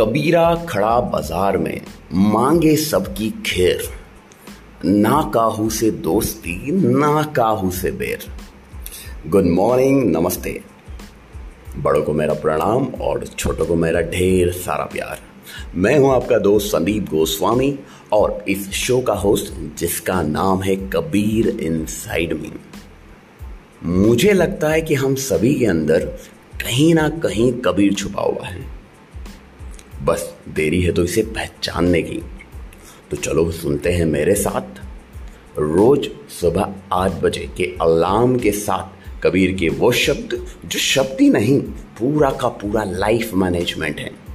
कबीरा खड़ा बाज़ार में मांगे सबकी खेर। ना काहू से दोस्ती, ना काहू से बेर। गुड मॉर्निंग, नमस्ते। बड़ों को मेरा प्रणाम और छोटों को मेरा ढेर सारा प्यार। मैं हूँ आपका दोस्त संदीप गोस्वामी और इस शो का होस्ट, जिसका नाम है कबीर इन साइड मी। मुझे लगता है कि हम सभी के अंदर कहीं ना कहीं कबीर छुपा हुआ है। बस देरी है तो इसे पहचानने की। तो चलो सुनते हैं मेरे साथ। रोज सुबह आठ बजे के अलार्म के साथ कबीर के वो शब्द, जो शब्द ही नहीं, पूरा का पूरा लाइफ मैनेजमेंट है।